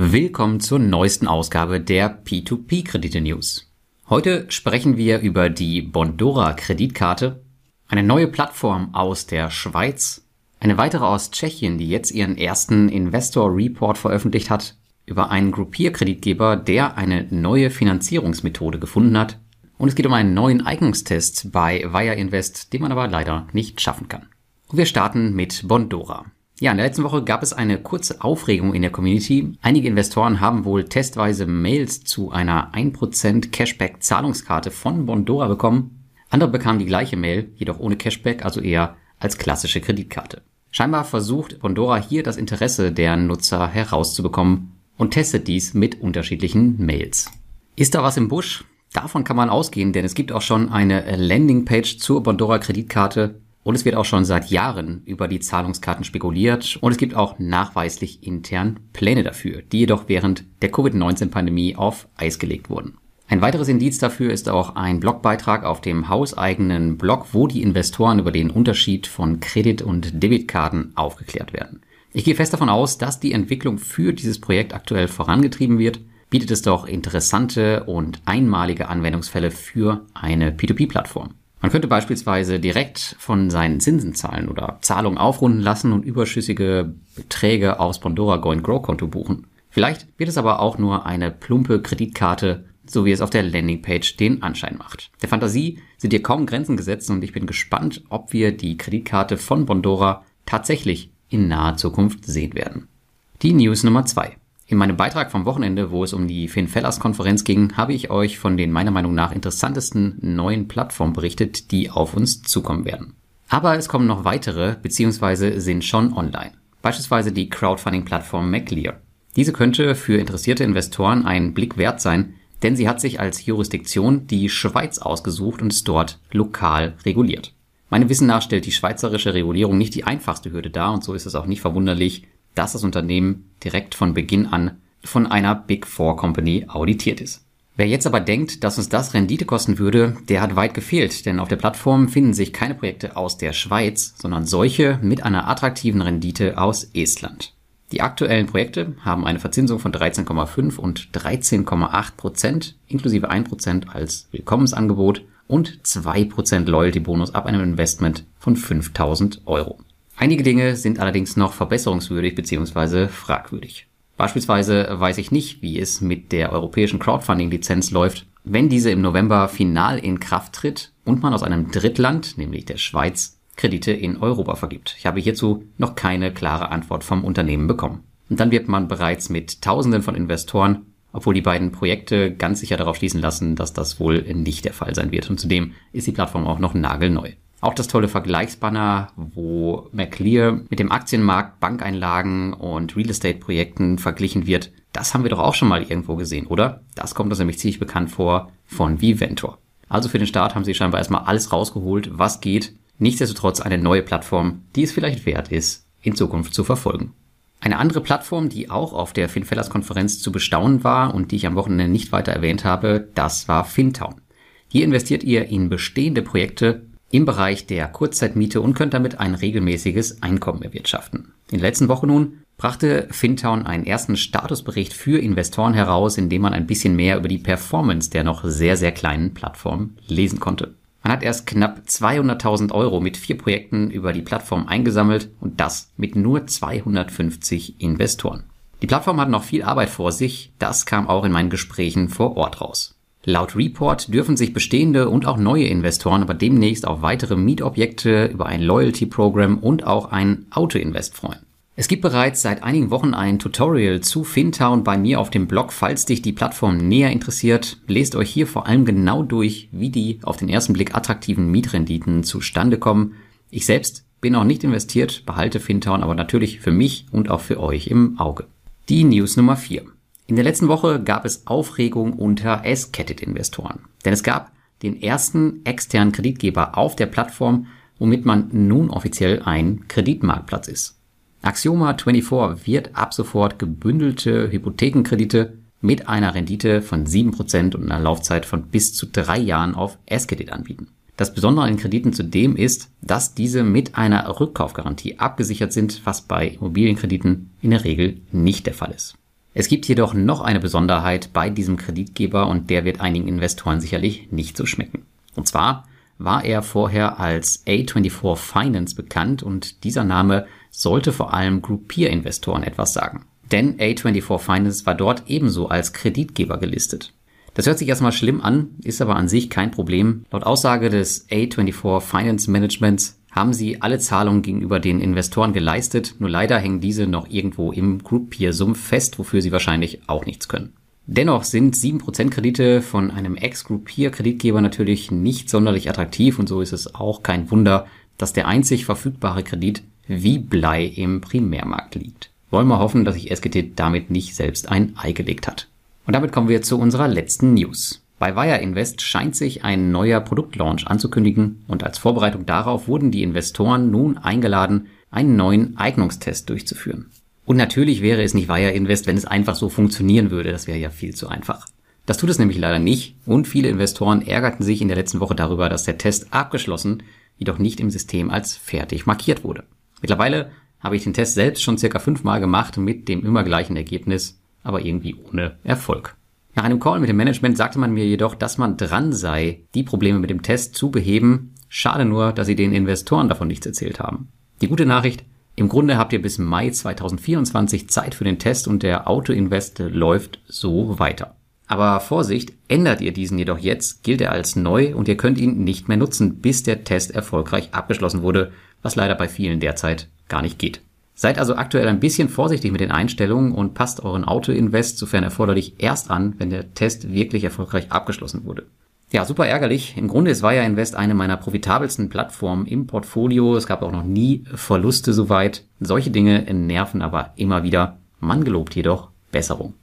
Willkommen zur neuesten Ausgabe der P2P Kredite News. Heute sprechen wir über die Bondora Kreditkarte, eine neue Plattform aus der Schweiz, eine weitere aus Tschechien, die jetzt ihren ersten Investor Report veröffentlicht hat, über einen Gruppierkreditgeber, der eine neue Finanzierungsmethode gefunden hat, und es geht um einen neuen Eignungstest bei Via Invest, den man aber leider nicht schaffen kann. Und wir starten mit Bondora. Ja, in der letzten Woche gab es eine kurze Aufregung in der Community. Einige Investoren haben wohl testweise Mails zu einer 1% Cashback Zahlungskarte von Bondora bekommen. Andere bekamen die gleiche Mail, jedoch ohne Cashback, also eher als klassische Kreditkarte. Scheinbar versucht Bondora hier das Interesse der Nutzer herauszubekommen und testet dies mit unterschiedlichen Mails. Ist da was im Busch? Davon kann man ausgehen, denn es gibt auch schon eine Landingpage zur Bondora Kreditkarte, und es wird auch schon seit Jahren über die Zahlungskarten spekuliert und es gibt auch nachweislich intern Pläne dafür, die jedoch während der Covid-19-Pandemie auf Eis gelegt wurden. Ein weiteres Indiz dafür ist auch ein Blogbeitrag auf dem hauseigenen Blog, wo die Investoren über den Unterschied von Kredit- und Debitkarten aufgeklärt werden. Ich gehe fest davon aus, dass die Entwicklung für dieses Projekt aktuell vorangetrieben wird, bietet es doch interessante und einmalige Anwendungsfälle für eine P2P-Plattform. Man könnte beispielsweise direkt von seinen Zinsen zahlen oder Zahlungen aufrunden lassen und überschüssige Beträge aus Pandora Go Grow Konto buchen. Vielleicht wird es aber auch nur eine plumpe Kreditkarte, so wie es auf der Landingpage den Anschein macht. Der Fantasie sind hier kaum Grenzen gesetzt und ich bin gespannt, ob wir die Kreditkarte von Bondora tatsächlich in naher Zukunft sehen werden. Die News Nummer zwei. In meinem Beitrag vom Wochenende, wo es um die FinFellers-Konferenz ging, habe ich euch von den meiner Meinung nach interessantesten neuen Plattformen berichtet, die auf uns zukommen werden. Aber es kommen noch weitere, beziehungsweise sind schon online. Beispielsweise die Crowdfunding-Plattform MacLear. Diese könnte für interessierte Investoren einen Blick wert sein, denn sie hat sich als Jurisdiktion die Schweiz ausgesucht und ist dort lokal reguliert. Meinem Wissen nach stellt die schweizerische Regulierung nicht die einfachste Hürde dar und so ist es auch nicht verwunderlich, dass das Unternehmen direkt von Beginn an von einer Big Four Company auditiert ist. Wer jetzt aber denkt, dass uns das Rendite kosten würde, der hat weit gefehlt, denn auf der Plattform finden sich keine Projekte aus der Schweiz, sondern solche mit einer attraktiven Rendite aus Estland. Die aktuellen Projekte haben eine Verzinsung von 13,5 und 13,8 Prozent, inklusive 1 Prozent als Willkommensangebot und 2 Prozent Loyalty-Bonus ab einem Investment von 5000 Euro. Einige Dinge sind allerdings noch verbesserungswürdig bzw. fragwürdig. Beispielsweise weiß ich nicht, wie es mit der europäischen Crowdfunding-Lizenz läuft, wenn diese im November final in Kraft tritt und man aus einem Drittland, nämlich der Schweiz, Kredite in Europa vergibt. Ich habe hierzu noch keine klare Antwort vom Unternehmen bekommen. Und dann wird man bereits mit Tausenden von Investoren, obwohl die beiden Projekte ganz sicher darauf schließen lassen, dass das wohl nicht der Fall sein wird. Und zudem ist die Plattform auch noch nagelneu. Auch das tolle Vergleichsbanner, wo McClear mit dem Aktienmarkt, Bankeinlagen und Real Estate Projekten verglichen wird, das haben wir doch auch schon mal irgendwo gesehen, oder? Das kommt uns nämlich ziemlich bekannt vor von Viventor. Also für den Start haben sie scheinbar erstmal alles rausgeholt, was geht. Nichtsdestotrotz eine neue Plattform, die es vielleicht wert ist, in Zukunft zu verfolgen. Eine andere Plattform, die auch auf der FinFellers Konferenz zu bestaunen war und die ich am Wochenende nicht weiter erwähnt habe, das war FinTown. Hier investiert ihr in bestehende Projekte im Bereich der Kurzzeitmiete und könnt damit ein regelmäßiges Einkommen erwirtschaften. In der letzten Woche nun brachte Fintown einen ersten Statusbericht für Investoren heraus, in dem man ein bisschen mehr über die Performance der noch sehr, sehr kleinen Plattform lesen konnte. Man hat erst knapp 200.000 Euro mit vier Projekten über die Plattform eingesammelt und das mit nur 250 Investoren. Die Plattform hat noch viel Arbeit vor sich, das kam auch in meinen Gesprächen vor Ort raus. Laut Report dürfen sich bestehende und auch neue Investoren aber demnächst auf weitere Mietobjekte über ein Loyalty-Programm und auch ein Auto-Invest freuen. Es gibt bereits seit einigen Wochen ein Tutorial zu Fintown bei mir auf dem Blog. Falls dich die Plattform näher interessiert, lest euch hier vor allem genau durch, wie die auf den ersten Blick attraktiven Mietrenditen zustande kommen. Ich selbst bin auch nicht investiert, behalte Fintown aber natürlich für mich und auch für euch im Auge. Die News Nummer 4. In der letzten Woche gab es Aufregung unter S-Catet-Investoren. Denn es gab den ersten externen Kreditgeber auf der Plattform, womit man nun offiziell ein Kreditmarktplatz ist. Axioma 24 wird ab sofort gebündelte Hypothekenkredite mit einer Rendite von 7% und einer Laufzeit von bis zu drei Jahren auf S-Kredit anbieten. Das Besondere an den Krediten zudem ist, dass diese mit einer Rückkaufgarantie abgesichert sind, was bei Immobilienkrediten in der Regel nicht der Fall ist. Es gibt jedoch noch eine Besonderheit bei diesem Kreditgeber und der wird einigen Investoren sicherlich nicht so schmecken. Und zwar war er vorher als A24 Finance bekannt und dieser Name sollte vor allem Group Peer Investoren etwas sagen. Denn A24 Finance war dort ebenso als Kreditgeber gelistet. Das hört sich erstmal schlimm an, ist aber an sich kein Problem. Laut Aussage des A24 Finance Managements haben sie alle Zahlungen gegenüber den Investoren geleistet, nur leider hängen diese noch irgendwo im Group Peer Sumpf fest, wofür sie wahrscheinlich auch nichts können. Dennoch sind 7% Kredite von einem Ex-Group Peer Kreditgeber natürlich nicht sonderlich attraktiv und so ist es auch kein Wunder, dass der einzig verfügbare Kredit wie Blei im Primärmarkt liegt. Wollen wir hoffen, dass sich SGT damit nicht selbst ein Ei gelegt hat. Und damit kommen wir zu unserer letzten News. Bei Wire Invest scheint sich ein neuer Produktlaunch anzukündigen und als Vorbereitung darauf wurden die Investoren nun eingeladen, einen neuen Eignungstest durchzuführen. Und natürlich wäre es nicht Wire Invest, wenn es einfach so funktionieren würde, das wäre ja viel zu einfach. Das tut es nämlich leider nicht und viele Investoren ärgerten sich in der letzten Woche darüber, dass der Test abgeschlossen, jedoch nicht im System als fertig markiert wurde. Mittlerweile habe ich den Test selbst schon circa fünfmal gemacht mit dem immer gleichen Ergebnis, aber irgendwie ohne Erfolg. Nach einem Call mit dem Management sagte man mir jedoch, dass man dran sei, die Probleme mit dem Test zu beheben. Schade nur, dass sie den Investoren davon nichts erzählt haben. Die gute Nachricht, im Grunde habt ihr bis Mai 2024 Zeit für den Test und der Auto-Invest läuft so weiter. Aber Vorsicht, ändert ihr diesen jedoch jetzt, gilt er als neu und ihr könnt ihn nicht mehr nutzen, bis der Test erfolgreich abgeschlossen wurde, was leider bei vielen derzeit gar nicht geht. Seid also aktuell ein bisschen vorsichtig mit den Einstellungen und passt euren Auto-Invest, sofern erforderlich, erst an, wenn der Test wirklich erfolgreich abgeschlossen wurde. Ja, super ärgerlich. Im Grunde ist Wire Invest eine meiner profitabelsten Plattformen im Portfolio. Es gab auch noch nie Verluste soweit. Solche Dinge nerven aber immer wieder. Man gelobt jedoch Besserung.